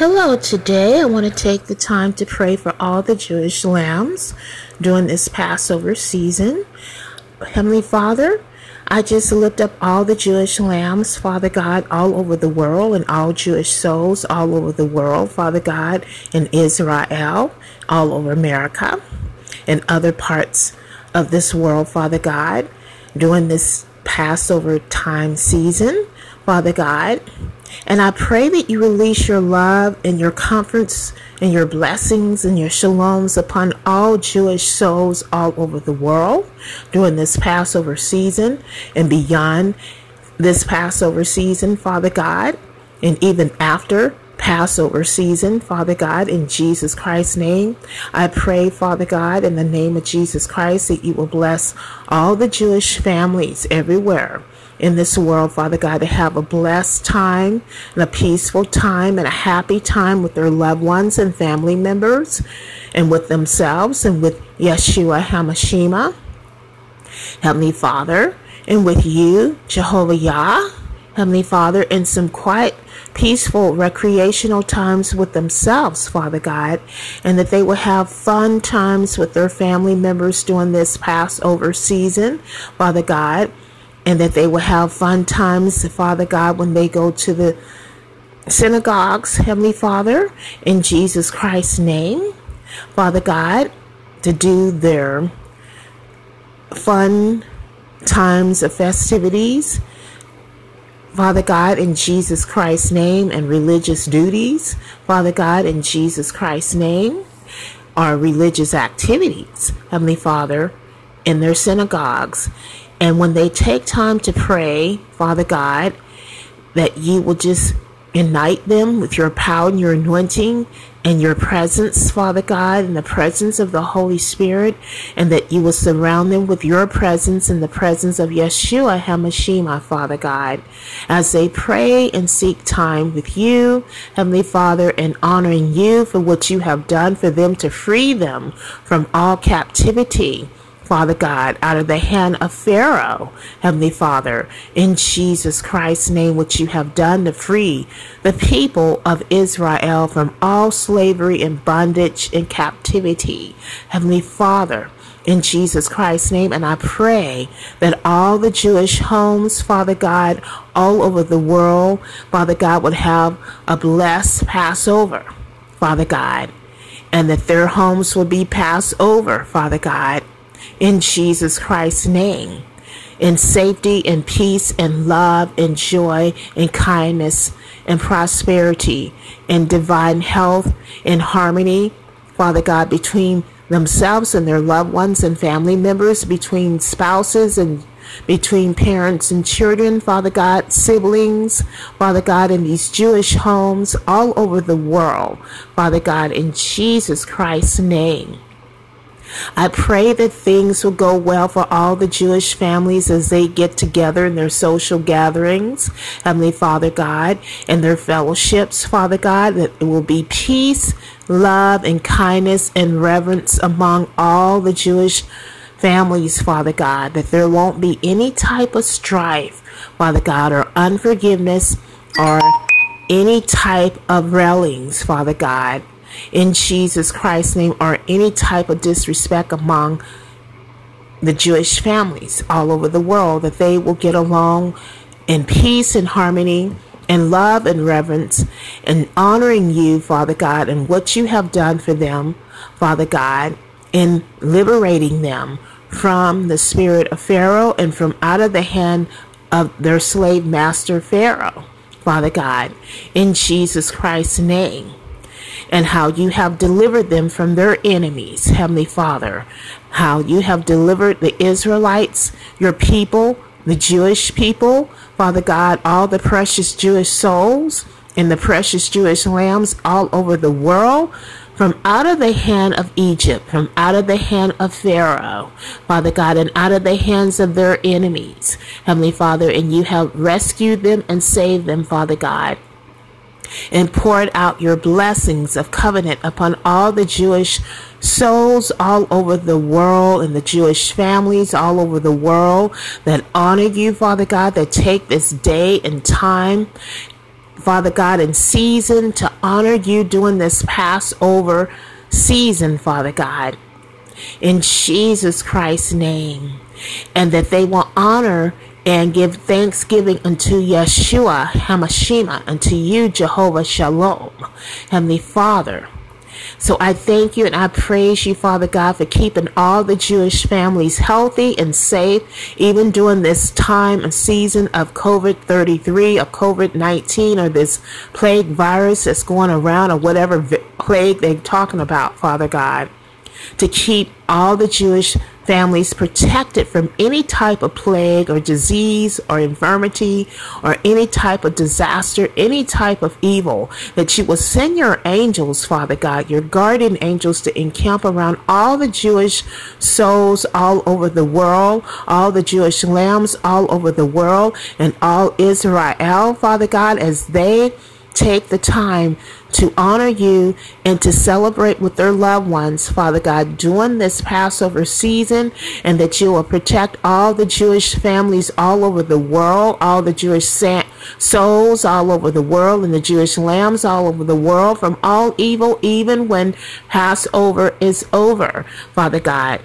Hello, today I want to take the time to pray for all the Jewish lambs during this Passover season. Heavenly Father, I just lift up all the Jewish lambs, Father God, all over the world, and all Jewish souls all over the world, Father God, in Israel, all over America, and other parts of this world, Father God, during this Passover time season, Father God. And I pray that you release your love and your comforts and your blessings and your shaloms upon all Jewish souls all over the world during this Passover season and beyond this Passover season, Father God, and even after Passover season, Father God, in Jesus Christ's name. I pray, Father God, in the name of Jesus Christ, that you will bless all the Jewish families everywhere in this world, Father God, to have a blessed time and a peaceful time and a happy time with their loved ones and family members and with themselves and with Yeshua HaMashiach, Heavenly Father, and with you, Jehovah Yah, Heavenly Father, in some quiet, peaceful, recreational times with themselves, Father God, and that they will have fun times with their family members during this Passover season, Father God and that they will have fun times, Father God, when they go to the synagogues, Heavenly Father, in Jesus Christ's name, Father God, to do their fun times of festivities, Father God, in Jesus Christ's name, and religious duties, Father God, in Jesus Christ's name, are religious activities, Heavenly Father, in their synagogues and when they take time to pray, Father God, that you will just unite them with your power and your anointing and your presence, Father God, and the presence of the Holy Spirit, and that you will surround them with your presence and the presence of Yeshua HaMashiach, Father God, as they pray and seek time with you, Heavenly Father, and honoring you for what you have done for them to free them from all captivity Father God, out of the hand of Pharaoh, Heavenly Father, in Jesus Christ's name, which you have done to free the people of Israel from all slavery and bondage and captivity. Heavenly Father, in Jesus Christ's name. And I pray that all the Jewish homes, Father God, all over the world, Father God, would have a blessed Passover, Father God, and that their homes would be passed over, Father God, in Jesus Christ's name. In safety and peace and love and joy and kindness and prosperity and divine health and harmony, Father God, between themselves and their loved ones and family members, between spouses and between parents and children, Father God, siblings, Father God, in these Jewish homes all over the world, Father God, in Jesus Christ's name. I pray that things will go well for all the Jewish families as they get together in their social gatherings, Heavenly Father God, and their fellowships, Father God, that it will be peace, love, and kindness and reverence among all the Jewish families, Father God, that there won't be any type of strife, Father God, or unforgiveness or any type of railings, Father God in Jesus Christ's name or any type of disrespect among the Jewish families all over the world, that they will get along in peace and harmony and love and reverence and honoring you, Father God, and what you have done for them, Father God, in liberating them from the spirit of Pharaoh and from out of the hand of their slave master Pharaoh, Father God, in Jesus Christ's name and how you have delivered them from their enemies, Heavenly Father. How you have delivered the Israelites, your people, the Jewish people, Father God, all the precious Jewish souls and the precious Jewish lambs all over the world from out of the hand of Egypt, from out of the hand of Pharaoh, Father God, and out of the hands of their enemies, Heavenly Father, and you have rescued them and saved them, Father God and poured out your blessings of covenant upon all the Jewish souls all over the world and the Jewish families all over the world that honor you, Father God, that take this day and time Father God, in season to honor you during this Passover season, Father God. In Jesus Christ's name. And that they will honor and give thanksgiving unto Yeshua Hamashima, unto you, Jehovah Shalom, Heavenly Father. So I thank you and I praise you, Father God, for keeping all the Jewish families healthy and safe, even during this time and season of COVID 33 or COVID 19 or this plague virus that's going around or whatever plague they're talking about, Father God to keep all the Jewish families protected from any type of plague or disease or infirmity or any type of disaster, any type of evil, that you will send your angels, Father God, your guardian angels to encamp around all the Jewish souls all over the world, all the Jewish lambs all over the world, and all Israel, Father God, as they take the time to honor you and to celebrate with their loved ones, Father God, during this Passover season, and that you will protect all the Jewish families all over the world, all the Jewish souls all over the world, and the Jewish lambs all over the world from all evil, even when Passover is over, Father God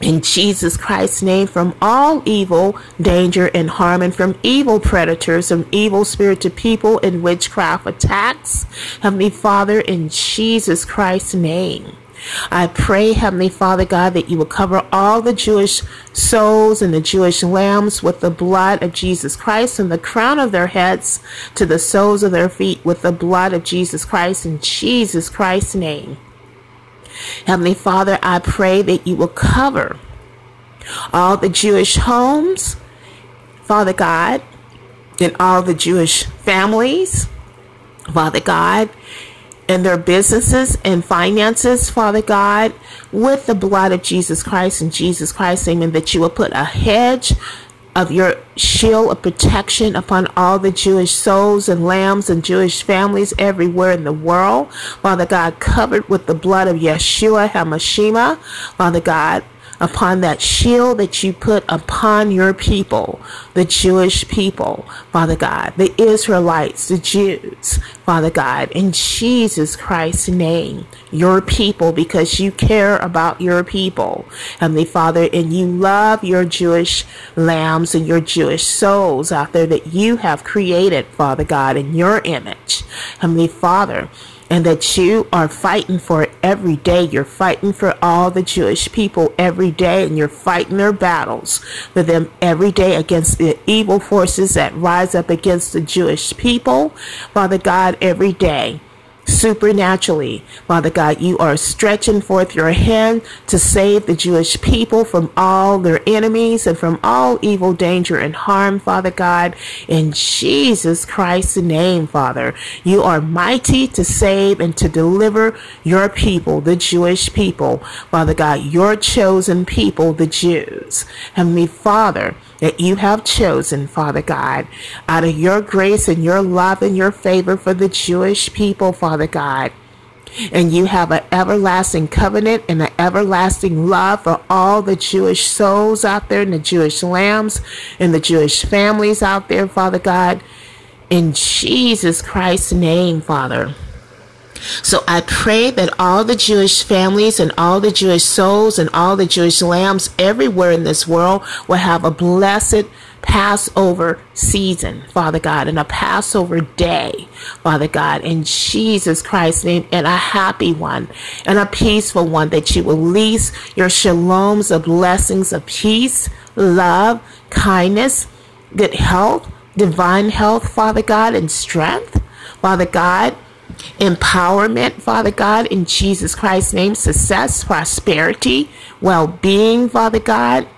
in Jesus Christ's name from all evil, danger, and harm, and from evil predators, from evil spirited people and witchcraft attacks. Heavenly Father, in Jesus Christ's name. I pray, Heavenly Father God, that you will cover all the Jewish souls and the Jewish lambs with the blood of Jesus Christ and the crown of their heads to the soles of their feet with the blood of Jesus Christ in Jesus Christ's name. Heavenly Father, I pray that you will cover all the Jewish homes, Father God, and all the Jewish families, Father God, and their businesses and finances, Father God, with the blood of Jesus Christ and Jesus Christ, amen, that you will put a hedge of your shield of protection upon all the Jewish souls and lambs and Jewish families everywhere in the world. Father God, covered with the blood of Yeshua HaMashiach. Father God, upon that shield that you put upon your people, the Jewish people, Father God, the Israelites, the Jews, Father God, in Jesus Christ's name, your people, because you care about your people, Heavenly Father, and you love your Jewish lambs and your Jewish souls out there that you have created, Father God, in your image, Heavenly Father and that you are fighting for it every day. You're fighting for all the Jewish people every day, and you're fighting their battles for them every day against the evil forces that rise up against the Jewish people. Father God, every day supernaturally. Father God, you are stretching forth your hand to save the Jewish people from all their enemies and from all evil, danger, and harm, Father God. In Jesus Christ's name, Father, you are mighty to save and to deliver your people, the Jewish people. Father God, your chosen people, the Jews. Heavenly Father, that you have chosen, Father God, out of your grace and your love and your favor for the Jewish people, Father God. And you have an everlasting covenant and an everlasting love for all the Jewish souls out there and the Jewish lambs and the Jewish families out there, Father God. In Jesus Christ's name, Father. So I pray that all the Jewish families and all the Jewish souls and all the Jewish lambs everywhere in this world will have a blessed Passover season, Father God, and a Passover day, Father God, in Jesus Christ's name, and a happy one and a peaceful one that you will release your shaloms of blessings of peace, love, kindness, good health, divine health, Father God, and strength, Father God empowerment, Father God, in Jesus Christ's name, success, prosperity, well being, Father God,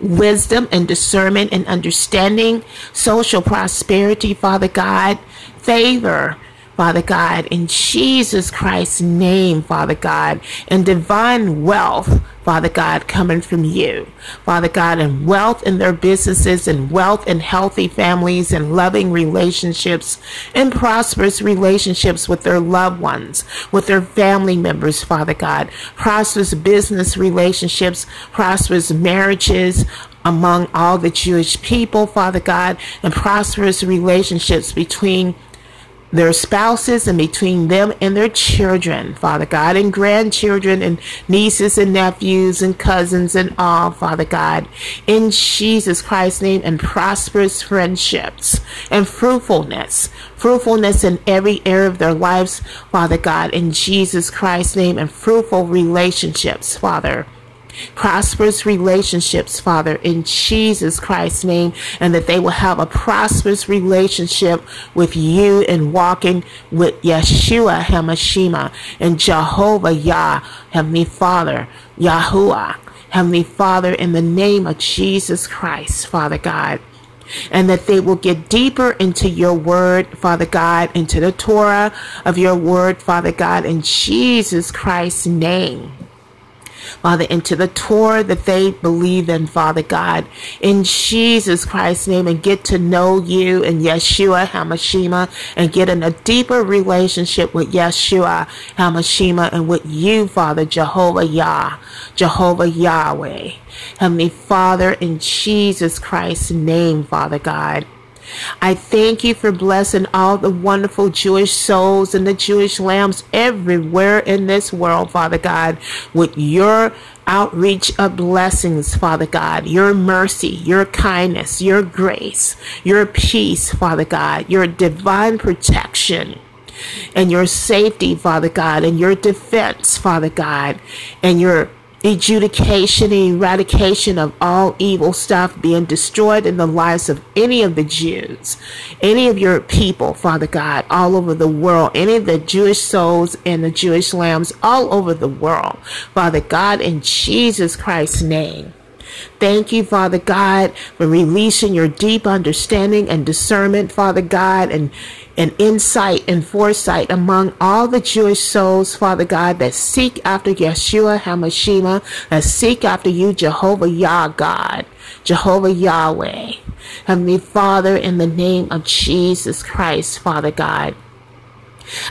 wisdom and discernment and understanding, social prosperity, Father God, favor, Father God, in Jesus Christ's name, Father God, and divine wealth, Father God, coming from you. Father God, and wealth in their businesses and wealth in healthy families and loving relationships and prosperous relationships with their loved ones, with their family members, Father God. Prosperous business relationships, prosperous marriages, among all the Jewish people, Father God, and prosperous relationships between their spouses and between them and their children, Father God, and grandchildren and nieces and nephews and cousins and all, Father God, in Jesus Christ's name, and prosperous friendships and fruitfulness, fruitfulness in every area of their lives, Father God, in Jesus Christ's name, and fruitful relationships, Father prosperous relationships, Father, in Jesus Christ's name, and that they will have a prosperous relationship with you and walking with Yeshua Hamashima and Jehovah Yah, Heavenly Father, Yahuah, Heavenly Father, in the name of Jesus Christ, Father God and that they will get deeper into your word, Father God, into the Torah of your word, Father God, in Jesus Christ's name. Father, into the Torah that they believe in, Father God, in Jesus Christ's name, and get to know you and Yeshua Hamashima, and get in a deeper relationship with Yeshua Hamashima and with you, Father, Jehovah Yah, Jehovah Yahweh. Heavenly Father, in Jesus Christ's name, Father God. I thank you for blessing all the wonderful Jewish souls and the Jewish lambs everywhere in this world, Father God, with your outreach of blessings, Father God, your mercy, your kindness, your grace, your peace, Father God, your divine protection and your safety, Father God, and your defense, Father God, and your adjudication and eradication of all evil stuff being destroyed in the lives of any of the Jews, any of your people, Father God, all over the world, any of the Jewish souls and the Jewish lambs all over the world, Father God, in Jesus Christ's name. Thank you, Father God, for releasing your deep understanding and discernment, Father God, and, and insight and foresight among all the Jewish souls, Father God, that seek after Yeshua HaMashiach, that seek after you, Jehovah Yah God, Jehovah Yahweh. Heavenly Father, in the name of Jesus Christ, Father God.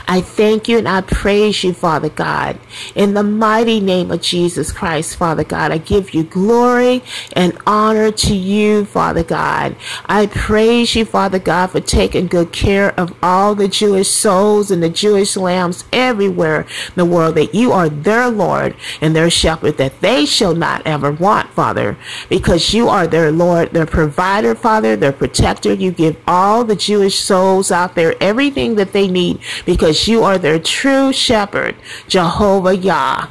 I thank you and I praise you, Father God. In the mighty name of Jesus Christ, Father God, I give you glory and honor to you, Father God. I praise you, Father God, for taking good care of all the Jewish souls and the Jewish lambs everywhere in the world, that you are their Lord and their shepherd, that they shall not ever want, Father, because you are their Lord, their provider, Father, their protector. You give all the Jewish souls out there everything that they need because you are their true shepherd, Jehovah Yah,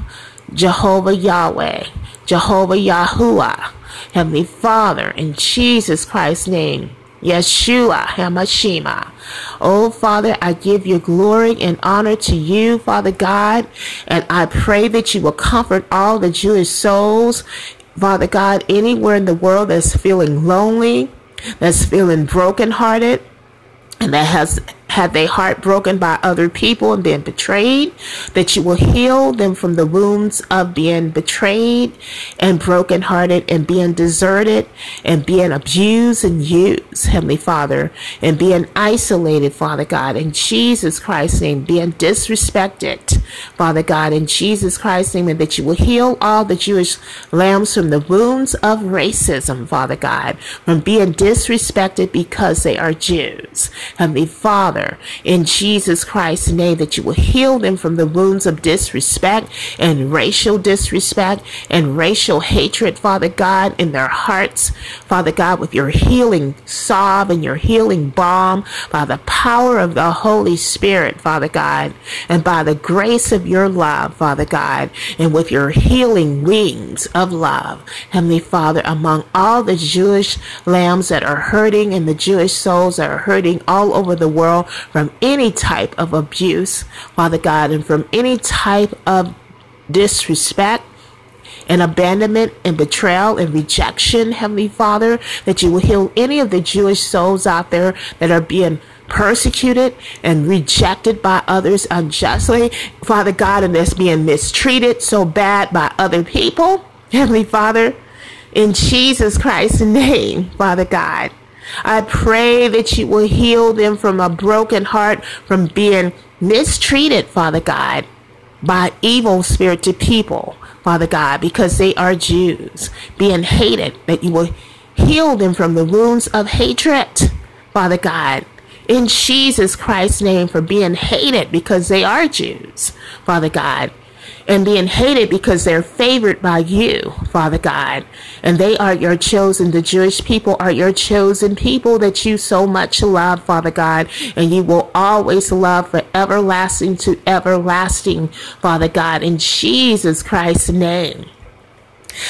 Jehovah Yahweh, Jehovah Yahuah, Heavenly Father, in Jesus Christ's name. Yeshua Hamashima. Oh, Father, I give you glory and honor to you, Father God, and I pray that you will comfort all the Jewish souls, Father God, anywhere in the world that's feeling lonely, that's feeling brokenhearted, and that has had their heart broken by other people and been betrayed, that you will heal them from the wounds of being betrayed and brokenhearted and being deserted and being abused and used, Heavenly Father, and being isolated, Father God, in Jesus Christ's name, being disrespected, Father God, in Jesus Christ's name, and that you will heal all the Jewish lambs from the wounds of racism, Father God, from being disrespected because they are Jews. Heavenly Father, Father, in Jesus Christ's name, that you will heal them from the wounds of disrespect and racial disrespect and racial hatred, Father God, in their hearts, Father God, with your healing salve and your healing balm by the power of the Holy Spirit, Father God, and by the grace of your love, Father God, and with your healing wings of love, Heavenly Father, among all the Jewish lambs that are hurting and the Jewish souls that are hurting all over the world, from any type of abuse, Father God, and from any type of disrespect and abandonment and betrayal and rejection, Heavenly Father, that you will heal any of the Jewish souls out there that are being persecuted and rejected by others unjustly, Father God, and that's being mistreated so bad by other people, Heavenly Father, in Jesus Christ's name, Father God. I pray that you will heal them from a broken heart, from being mistreated, Father God, by evil spirited people, Father God, because they are Jews, being hated, that you will Heal them from the wounds of hatred, Father God. In Jesus Christ's name, for being hated because they are Jews, Father God and being hated because they're favored by you, Father God. And they are your chosen, the Jewish people are your chosen people that you so much love, Father God. And you will always love for everlasting to everlasting, Father God, in Jesus Christ's name.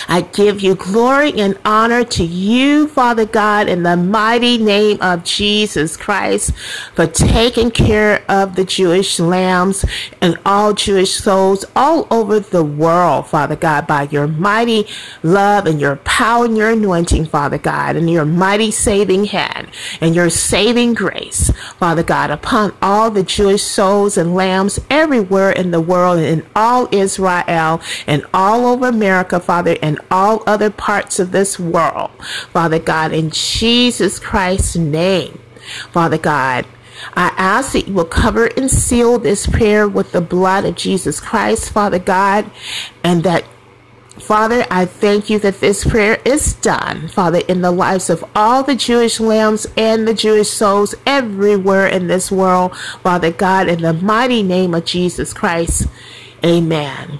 I give you glory and honor to you, Father God, in the mighty name of Jesus Christ, for taking care of the Jewish lambs and all Jewish souls all over the world, Father God, by your mighty love and your power and your anointing, Father God, and your mighty saving hand and your saving grace, Father God, upon all the Jewish souls and lambs everywhere in the world and in all Israel and all over America, Father and all other parts of this world. Father God, in Jesus Christ's name, Father God, I ask that you will cover and seal this prayer with the blood of Jesus Christ, Father God, and that Father, I thank you that this prayer is done, Father, in the lives of all the Jewish lambs and the Jewish souls everywhere in this world, Father God, in the mighty name of Jesus Christ. Amen.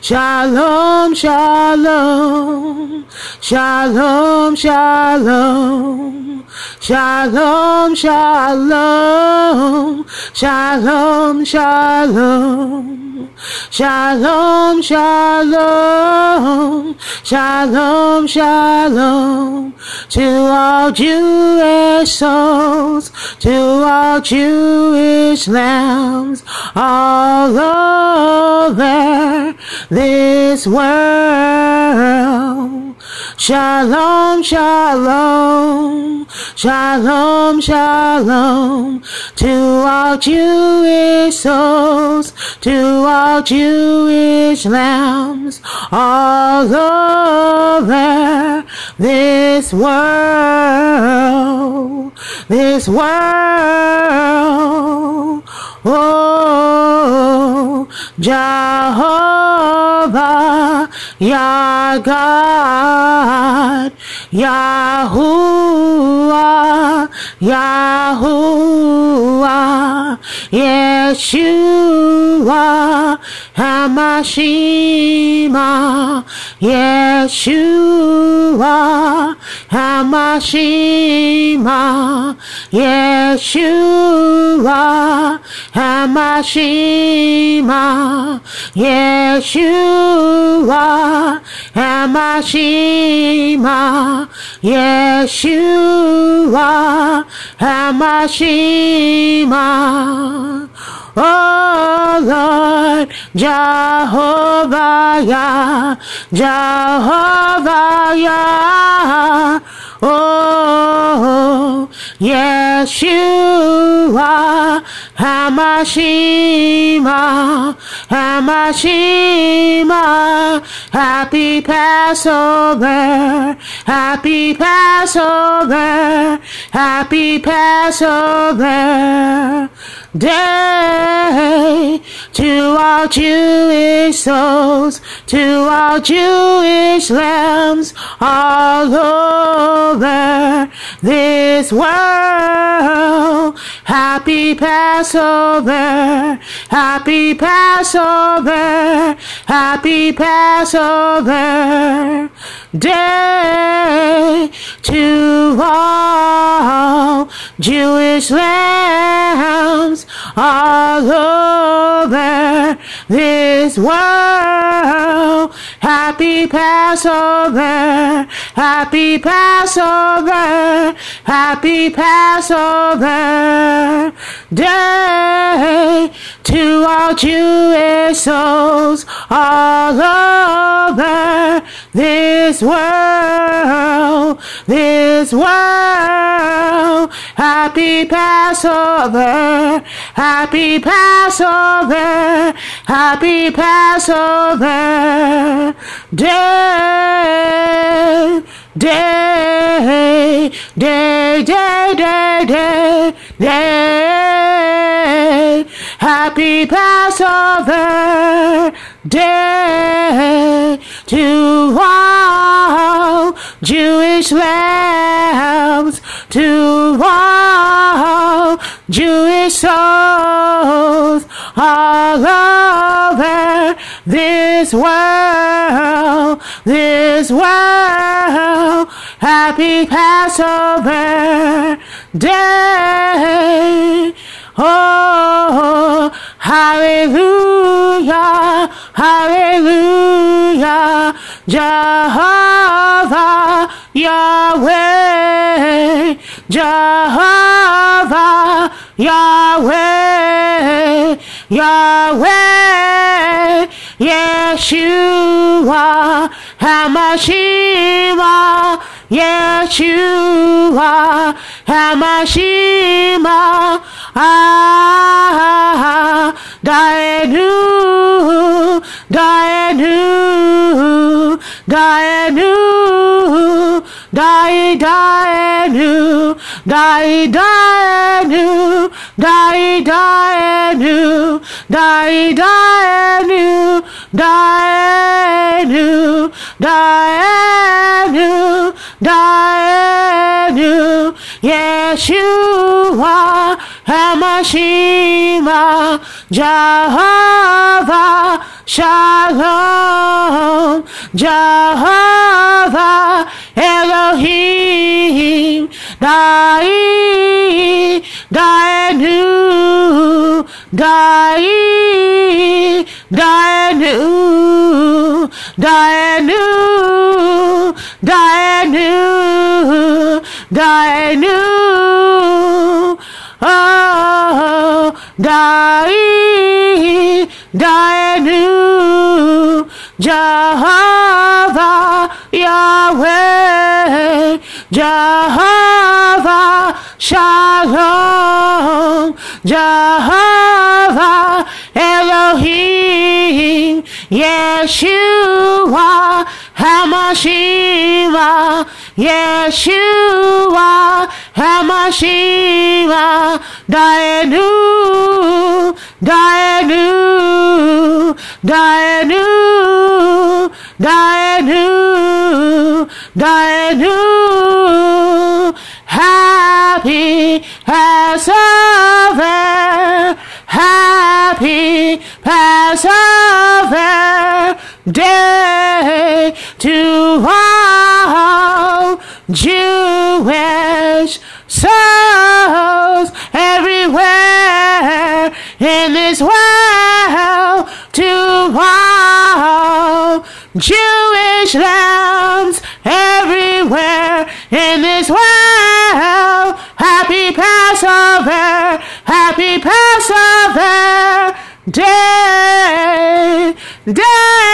shalom, shalom, shalom, shalom. Shalom, shalom, shalom, shalom, shalom, shalom, shalom, shalom, to all Jewish souls, to all Jewish lambs, all over this world. Shalom, shalom, shalom, shalom to all Jewish souls, to all Jewish lambs all over this world, this world. Oh, Jehovah, Yah God, Yahuah, Yahuah, Yeshua, Hamashima, Yeshua, Hamashima, Yeshua, Hamashima, Yeshua, Hamashima, Yeshua, Hamashima. Oh Lord, Jehovah, Yah, Jehovah, Yah. Oh, Yeshua, Hamashima, Hamashima, Happy Passover, Happy Passover, Happy Passover day to all Jewish souls, to all Jewish lambs all over this world. Happy Passover, happy Passover, happy Passover. Day to all Jewish lambs all over this world. Happy Passover, happy Passover, happy Passover day to all Jewish souls all over this world, this world. Happy Passover, happy Passover, Happy Passover day, day, day, day, day, day, day. Happy Passover day to all Jewish lambs, to all Jewish souls all over this world, this world. Happy Passover day. Oh, hallelujah, hallelujah, Jehovah, Yahweh, Jehovah, Yahweh, Yahweh, Yeshua, Hamashima, Yeshua, Hamashima, ah, Dayenu, Dayenu, Dayenu, Dai Dayenu, Dai Dayenu, Dai Dayenu, Dai Dayenu, Dayenu, Dayenu, Dayenu, Yeshua, Hamashima, Jehovah, Shalom, Jehovah, Elohim, Dai, Dayenu, Dai, Dayenu, Dayenu, Dayenu, Dayenu, oh, Dai, Dayenu, Jehovah, Yahweh, Jehovah, Shalom, Jehovah, Elohim, Yeshua, Hamashima, Yeshua, Hamashima, Dayenu, Dayenu, Dayenu, Dayenu, Dayenu, Happy Passover, Happy Passover Day to all Jewish Day, day,